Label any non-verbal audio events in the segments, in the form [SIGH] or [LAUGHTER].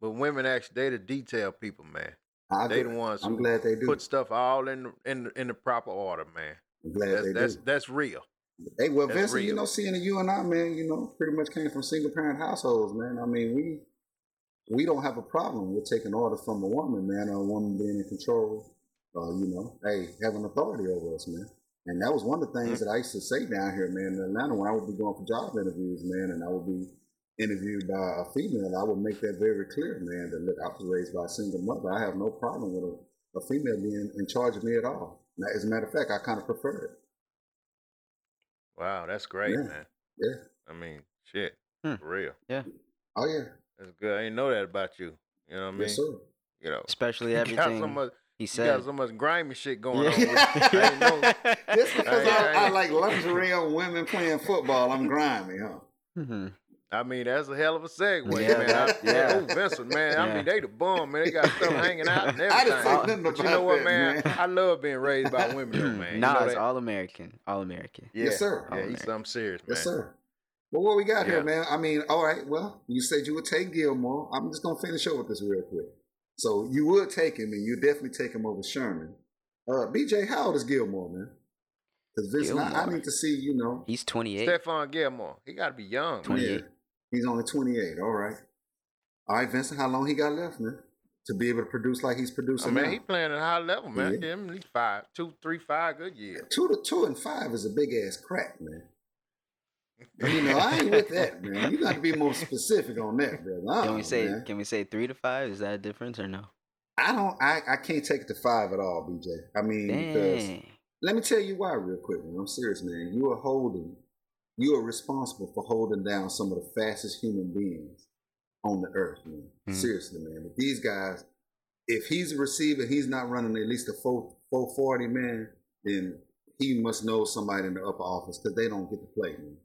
But women actually they the detail people, man. I They do. the ones I'm who glad they do. put stuff all in in the- in the proper order, man. I'm glad That's they that's do. that's real. Hey, well, That's Vincent, you know, seeing you and I, man, you know, pretty much came from single parent households, man. I mean, we we don't have a problem with taking orders from a woman, man, or a woman being in control, uh, you know, hey, having authority over us, man. And that was one of the things that I used to say down here, man, in Atlanta when I would be going for job interviews, man, and I would be interviewed by a female, I would make that very clear, man, that look, I was raised by a single mother. I have no problem with a, a female being in charge of me at all. Now, as a matter of fact, I kind of prefer it. Wow, that's great, Yeah. man. Yeah. I mean, shit, Hmm. for real. Yeah. Oh, yeah. That's good. I didn't know that about you. You know what I mean? Yes, sir. You know, Especially [LAUGHS] you got so everything much, he you got so much grimy shit going Yeah. on. With you. I. Just because Hey, I, I hey. like lingerie on women playing football, I'm grimy, huh? Mhm. I mean, that's a hell of a segue, Yeah, man. that- I, yeah. Oh, Vincent, man. I mean, they the bum, man. They got stuff [LAUGHS] hanging out and everything. I didn't say nothing But you about know what, that, man? man. I love being raised by women, though, [CLEARS THROAT] man. You nah, know it's all American. All American. yeah. Yes, sir. Yeah, All he's something serious, man. Yes, sir. Well, what we got here, man? I mean, all right. Well, you said you would take Gilmore. I'm just gonna finish up with this real quick. So you would take him, and you definitely take him over Sherman. Uh, BJ, how old is Gilmore, man? Because Vincent, I, I need to see. You know, He's 28. Stephon Gilmore. He got to be young, man. 28. Yeah. He's only 28. All right. All right, Vincent. How long he got left, man, to be able to produce like he's I producing oh, mean, now? he playing at a high level, man. Yeah. Give him at least five, two, three, five good years. two to two and five is a big ass crack, man. You know, I ain't with that, [LAUGHS] man. You got to be more specific on that, brother. Can we say man. can we say three to five? Is that a difference or no? I don't. I, I can't take it to five at all, BJ. I mean, because let me tell you why, real quick, man. I'm serious, man. You are holding. You are responsible for holding down some of the fastest human beings on the earth, man. Mhm. Seriously, man. If these guys, if he's a receiver, he's not running at least a four four forty, man. Then he must know somebody in the upper office because they don't get to play, man.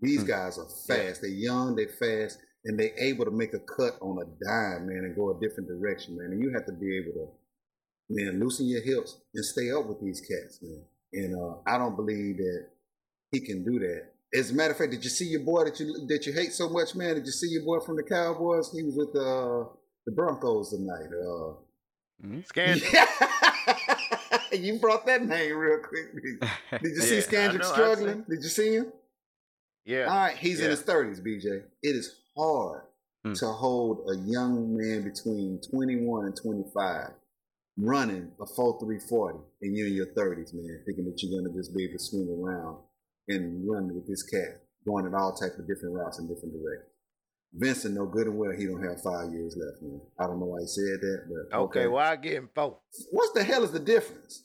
These Hmm. guys are fast. They're young. They're fast, and they're able to make a cut on a dime, man, and go a different direction, man. And you have to be able to, man, loosen your hips and stay up with these cats, man. And uh, I don't believe that he can do that. As a matter of fact, did you see your boy that you that you hate so much, man? Did you see your boy from the Cowboys? He was with uh, the Broncos tonight. Uh, Mhm. Scandrick. [LAUGHS] [LAUGHS] you brought that name real quick. [LAUGHS] Did you see Yeah, Scandrick know, struggling? Did you see him? Yeah. All right, he's in his thirties, BJ. It is hard Hmm. to hold a young man between twenty one and twenty five running a four three forty, and you're in your thirties, man, thinking that you're gonna just be able to swing around and run with this cat, going in all type of different routes in different directions. Vincent know good and well he don't have five years left, man. I don't know why he said that, but Okay, well, I give him four. What the hell is the difference?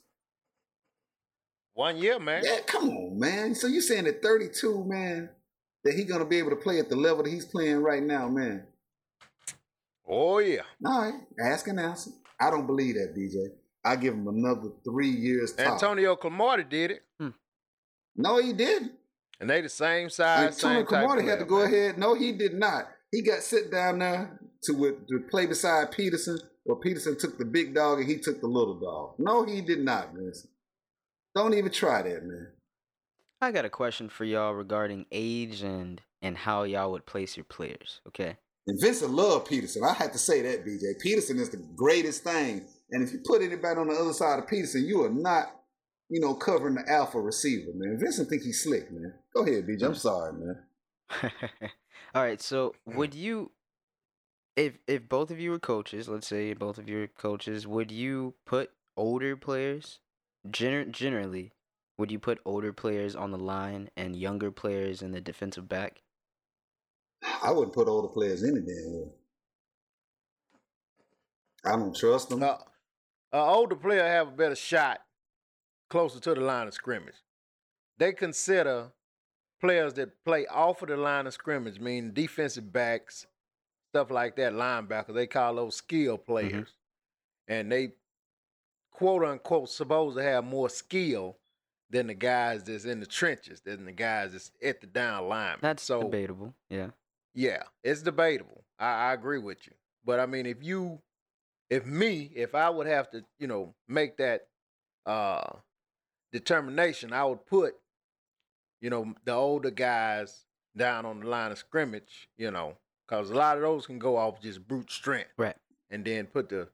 One year, man. Yeah, come on, man. So you saying at 32, man, that he gonna be able to play at the level that he's playing right now, man? Oh, yeah. All right, ask and answer. I don't believe that, DJ. I give him another three years. Top. Antonio Cromartie did it. Hmm. No, he didn't. And they the same size, Antonio same type Cromartie had to go man. ahead. No, he did not. He got sit down there to with, to play beside Peterson, Well, Peterson took the big dog and he took the little dog. No, he did not, man. Don't even try that, man. I got a question for y'all regarding age and and how y'all would place your players. Okay. And Vincent loved Peterson. I had to say that, BJ. Peterson is the greatest thing. And if you put anybody on the other side of Peterson, you are not, you know, covering the alpha receiver, man. Vincent think he's slick, man. Go ahead, BJ. I'm sorry, man. [LAUGHS] All right. So would you, if if both of you were coaches, let's say both of you were coaches, would you put older players, gener- generally, would you put older players on the line and younger players in the defensive back? I wouldn't put older players any damn way. I don't trust them. Uh, an older player have a better shot closer to the line of scrimmage. They consider players that play off of the line of scrimmage, meaning defensive backs, stuff like that, linebackers. They call those skill players, and they quote unquote supposed to have more skill than the guys that's in the trenches, than the guys that's at the down line. That's so debatable. Yeah. yeah, it's debatable. I, I agree with you. But I mean, if you, if me, if I would have to, you know, make that uh determination, I would put, you know, the older guys down on the line of scrimmage, you know, because a lot of those can go off just brute strength, Right. and then put the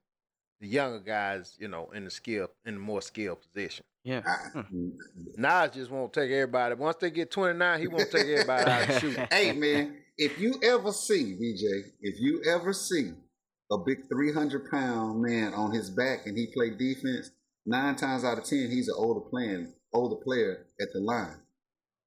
the younger guys, you know, in the skill in the more skilled position. Yeah. I- hmm. mm, Nas just won't take everybody. Once they get 29, he won't take everybody out and shoot. [LAUGHS] hey man, if you ever see DJ, if you ever see a big three hundred pound man on his back and he play defense, nine times out of ten he's an older playing older player at the line.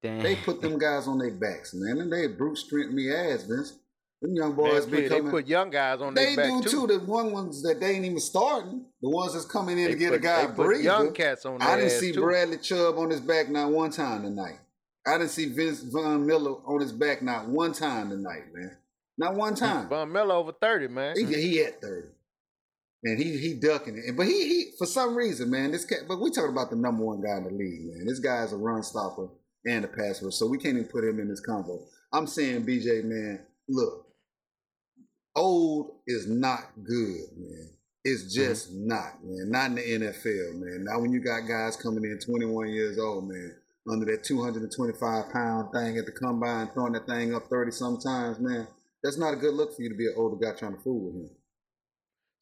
Damn. They put them guys on their backs, man, and they brute strength me ass, Vince. Them young boys Man, be they put young guys on They their do back too. The one ones that they ain't even starting, the ones that's coming in They to get put, a guy they put young cats on their I didn't ass see too. Bradley Chubb on his back not one time tonight. I didn't see Vince Von Miller on his back not one time tonight, man. Not one time. Von Miller over 30, man. He, he at thirty, and he he ducking it. But he he for some reason, man, this cat. But we talking about the number one guy in the league, man. This guy's a run stopper and a passer, so we can't even put him in this combo. I'm saying, BJ, man, look, old is not good, man. It's mm-hmm. just not, man. Not in the NFL, man. Now when you got guys coming in 21 years old, man, under that 225 pound thing at the combine, throwing that thing up 30 sometimes, man. That's not a good look for you to be an older guy trying to fool with him.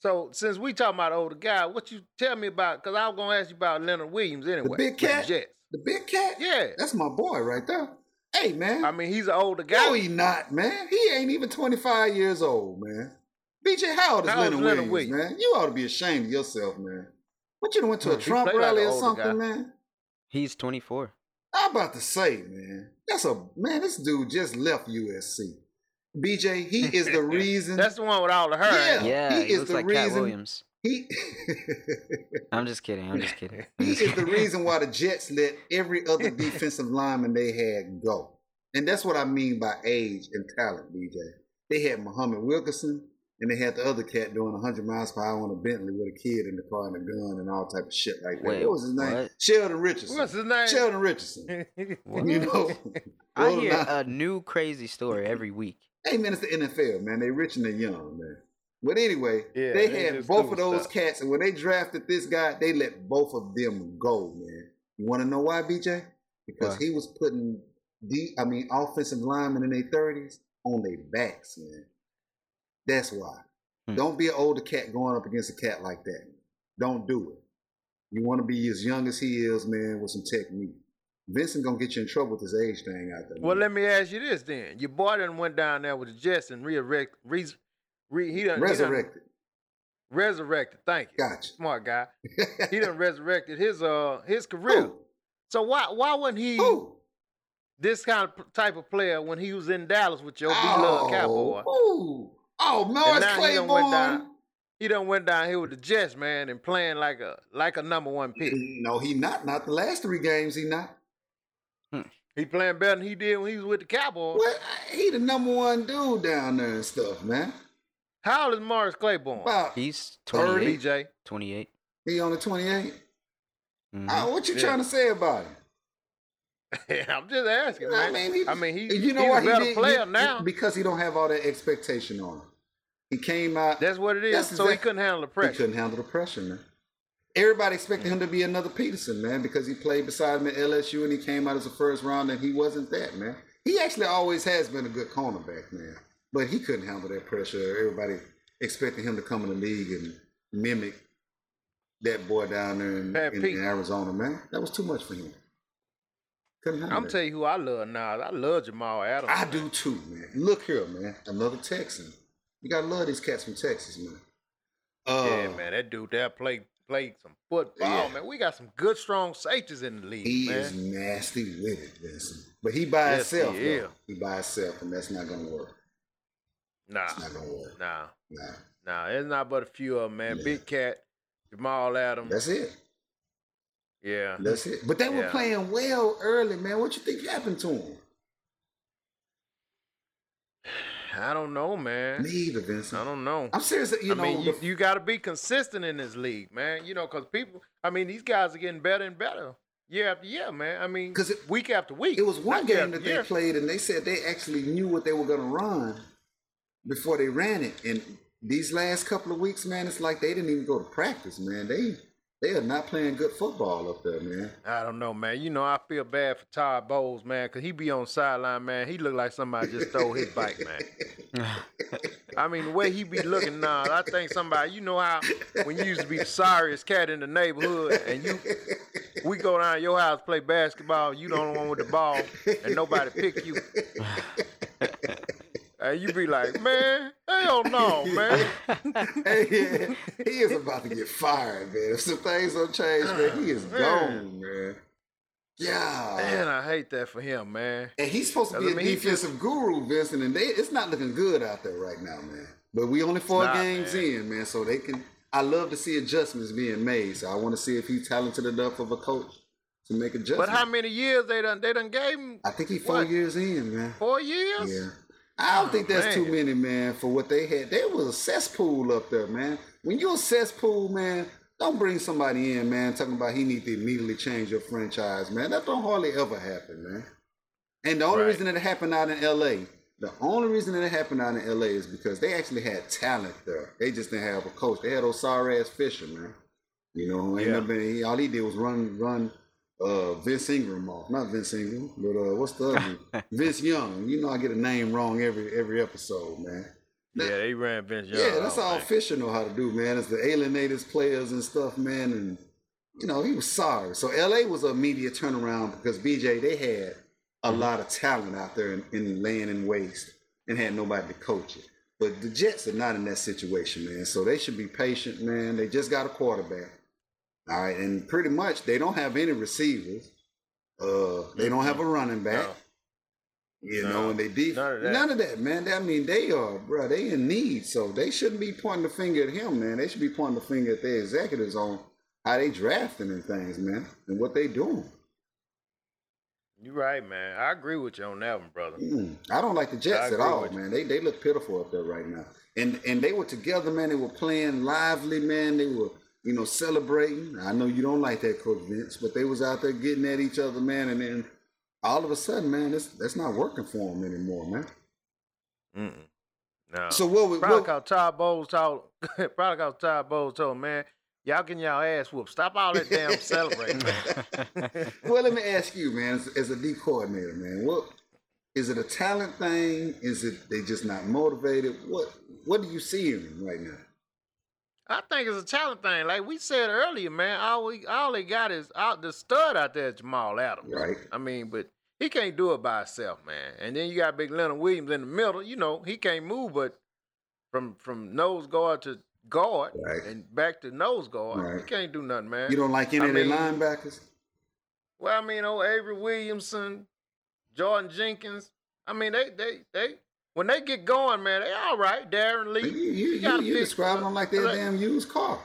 So since we talking about older guy, what you tell me about? Because I was gonna ask you about Leonard Williams anyway. The big with the cat? Jets. The big cat? Yeah. That's my boy right there. Hey, man. I mean, he's an older guy. no, he not, man. He ain't even 25 years old, man. BJ, how old is How old Leonard, is Leonard Williams, Williams? man? You ought to be ashamed of yourself, man. What you done went to a He Trump played like rally or something, guy. man? He's 24. I'm about to say, man. That's a man. This dude just left USC. BJ, he is the [LAUGHS] reason. That's the one with all the hair. ain't it? Yeah, he he, is the like Cat reason- Williams. he. [LAUGHS] I'm just kidding. I'm just kidding. I'm He just is the reason why the [LAUGHS] Jets let every other defensive lineman they had go. And that's what I mean by age and talent, BJ, They had Muhammad Wilkerson, and they had the other cat doing 100 miles per hour on a Bentley with a kid in the car and a gun and all type of shit like that. Wait, what was his name? what? Sheldon Richardson. What's his name? Sheldon Richardson. You know, I hear line. a new crazy story every week. Hey man, it's the NFL, man. They rich and they young, man. But anyway, Yeah, they they had both of those stuff. cats, and when they drafted this guy, they let both of them go, man. You want to know why, BJ? Because Why? he was putting the, I mean, offensive linemen in their thirties on their backs, man. That's why. Hmm. Don't be an older cat going up against a cat like that. Don't do it. You want to be as young as he is, man, with some technique. Vincent gonna get you in trouble with this age thing out there. Well, man. let me ask you this then. Your boy done went down there with the Jets and resurrect, re, re, he done, he done resurrected. resurrected. Thank you. Gotcha. Smart guy. [LAUGHS] He done resurrected his uh his career. So why why wasn't he this kind of type of player when he was in Dallas with your beloved Cowboy? Oh, oh, Morris now he done went Claiborne. down. He done went down here with the Jets, man, and playing like a like a number one pick. No, he not. Not the last three games. He not. He playing better than he did when he was with the Cowboys. What? He the number one dude down there and stuff, man. How old is Morris Claiborne? About He's Thirty? 28. BJ. 28. he on the twenty eight. Mhm. what you Yeah. trying to say about him? [LAUGHS] I'm just asking, I mean, he, I mean, he, you know he's what a better he did? player He- now. because he don't have all that expectation on him. He came out. That's what it is. That's so he couldn't handle the pressure. He couldn't handle the pressure, man. Everybody expected him to be another Peterson, man, because he played beside him at LSU and he came out as a first round and he wasn't that, man. He actually always has been a good cornerback, man. But he couldn't handle that pressure. Everybody expected him to come in the league and mimic that boy down there in, in, in Arizona, man. That was too much for him. Couldn't handle I'm that. telling you who I love now. I love Jamal Adams. I do too, man. Look here, man. Another Texan. You gotta love these cats from Texas, man. Uh, yeah, man. That dude that played played some football, Yeah. man. We got some good, strong safeties in the league, He man. is nasty with it, Vincent. But he by Yes, himself, he though. He by himself, and that's not gonna work. Nah, It's not gonna work. nah, Nah, nah. There's not but a few of them, man. Yeah. Big Cat, Jamal Adams. that's it. yeah. That's it. But they were Yeah. playing well early, man. What you think happened to them? I don't know, man. Me either, Vincent. I don't know. I'm serious. You I know, mean, you, the- you got to be consistent in this league, man. You know, because people, I mean, these guys are getting better and better year after year, man. I mean, 'Cause it- week after week. it was one game that they year. played, and they said they actually knew what they were gonna run before they ran it. And these last couple of weeks, man, it's like they didn't even go to practice, man. They They are not playing good football up there, man. I don't know, man. You know, I feel bad for Todd Bowles, man, because he be on sideline, man. He look like somebody just [LAUGHS] stole his bike, man. [LAUGHS] I mean, the way he be looking now, I think somebody, you know how when you used to be the sorriest cat in the neighborhood and you we go down to your house play basketball, you the only one with the ball, and nobody pick you. [LAUGHS] And you be like, man, hell no, [LAUGHS] man. hey, he is about to get fired, man. If some things don't change, man, he is Man. gone, man. Yeah. Man, I hate that for him, man. And he's supposed to be I a mean, he defensive guru, Vincent, and they it's not looking good out there right now, man. But we only four not, games man. in, man, so they can. I love to see adjustments being made. So I want to see if he's talented enough of a coach to make adjustments. But how many years they done they done gave him? I think he four What? years in, man. Four years? Yeah. I don't Oh, think that's too many, man, for what they had. There was a cesspool up there, man. When you're a cesspool, man, don't bring somebody in, man, talking about he need to immediately change your franchise, man. That don't hardly ever happen, man. And the only Right. reason that it happened out in LA, the only reason that it happened out in LA is because they actually had talent there. They just didn't have a coach. They had sorry Fisher, man. You know, Yeah. been, he, all he did was run, run uh, Vince Ingram off. Not Vince Ingram, but uh, what's the other? [LAUGHS] Vince Young. You know, I get a name wrong every every episode, man. Yeah, they ran Vince Young. Yeah, that's all man. Fisher know how to do, man. It's the alienated players and stuff, man. And you know, he was sorry. So LA was a media turnaround because BJ they had a Mm-hmm. lot of talent out there in, laying in land and waste and had nobody to coach it. But the Jets are not in that situation, man. So they should be patient, man. They just got a quarterback. All right, and pretty much they don't have any receivers. Uh, they don't have a running back. No. You No, know, and they deep none of that. none of that, man. I mean, they are, bro. They in need, so they shouldn't be pointing the finger at him, man. They should be pointing the finger at their executives on how they drafting and things, man, and what they doing. You're right, man. I agree with you on that one, brother. Mm, I don't like the Jets at all, man. They they look pitiful up there right now, and and they were together, man. They were playing lively, man. They were, you know, celebrating. I know you don't like that, Coach Vince, but they was out there getting at each other, man. And then all of a sudden, man, that's that's not working for them anymore, man. Mm-mm. No. So what? we- probably what cause Todd Bowles told [LAUGHS] probably cause Todd Bowles told man, y'all getting y'all ass whooped. Stop all that damn [LAUGHS] celebrating, man. [LAUGHS] well, let me ask you, man, as, as a D coordinator, man, what is it a talent thing? Is it they just not motivated? What What do you see in them right now? I think it's a talent thing. Like we said earlier, man, all we all they got is out the stud out there, Jamal Adams. Right. I mean, but he can't do it by himself, man. And then you got Big Leonard Williams in the middle. You know, he can't move, but from from nose guard to guard Right. and back to nose guard, he Right. can't do nothing, man. You don't like any I of their mean- linebackers? Well, I mean, oh Avery Williamson, Jordan Jenkins. I mean, they they they when they get going, man, they all right. Darron Lee. You you, you, you pick- describing them like they're a like- damn used car.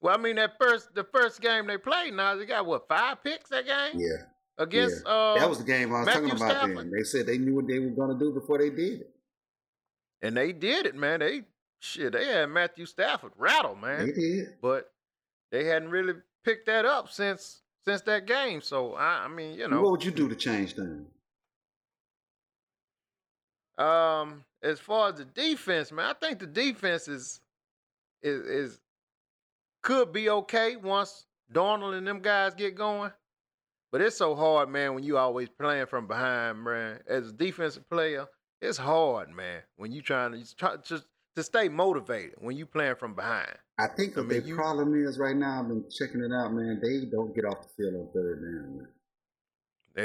Well, I mean, that first the first game they played, now they got what five picks that game Yeah, against. Uh, that was the game I was Matthew talking about. Stafford? Then they said they knew what they were going to do before they did it. and they did it, man. They shit, they had Matthew Stafford rattle, man. They did. But they hadn't really picked that up since since that game. So I, I mean, you know, what would you do to change things? Um, as far as the defense, man, I think the defense is is is could be okay once Darnold and them guys get going. But it's so hard, man, when you always playing from behind, man. As a defensive player, it's hard, man, when you trying to try just to stay motivated when you playing from behind. I think I mean, their you- problem is right now. I've been checking it out, man. They don't get off the field on third down, man.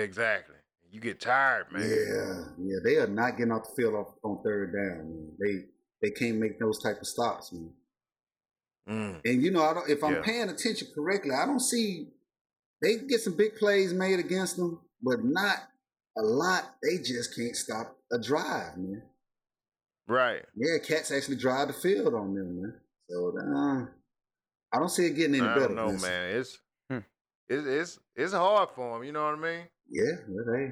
Exactly. You get tired, man. Yeah, yeah, they are not getting off the field off, on third down. Man. They they can't make those type of stops, man. Mm. And you know, I don't, if I'm Yeah. paying attention correctly, I don't see they get some big plays made against them, but not a lot. They just can't stop a drive, man. Right. Yeah, cats actually drive the field on them, man. So uh, I don't see it getting any I better. don't know, Vincent. man. It's Hmm. it's it's it's hard for them. You know what I mean? Yeah, hey,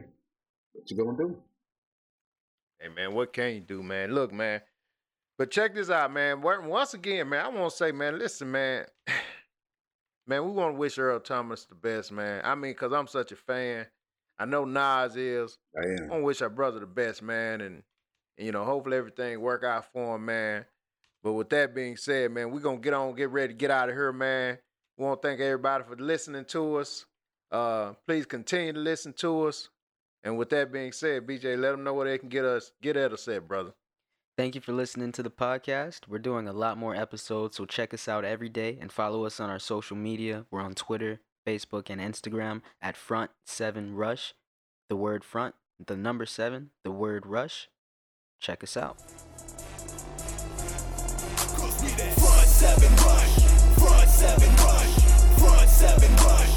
what you gonna do? Hey man, what can you do, man? Look, man. But check this out, man. Once again, man, I want to say, man, listen, man. [SIGHS] Man, we want to wish Earl Thomas the best, man. I mean, cause I'm such a fan. I know Nas is. I I am. want to wish our brother the best, man, and, and you know, hopefully everything work out for him, man. But with that being said, man, we gonna get on, get ready, get out of here, man. We want to thank everybody for listening to us. Uh, please continue to listen to us. And with that being said, BJ, let them know where they can get us get at us at, brother. Thank you for listening to the podcast. We're doing a lot more episodes, so check us out every day and follow us on our social media. We're on Twitter, Facebook, and Instagram at Front Seven Rush. The word front, the number seven, the word rush. Check us out. Front seven rush, front seven rush, front seven rush.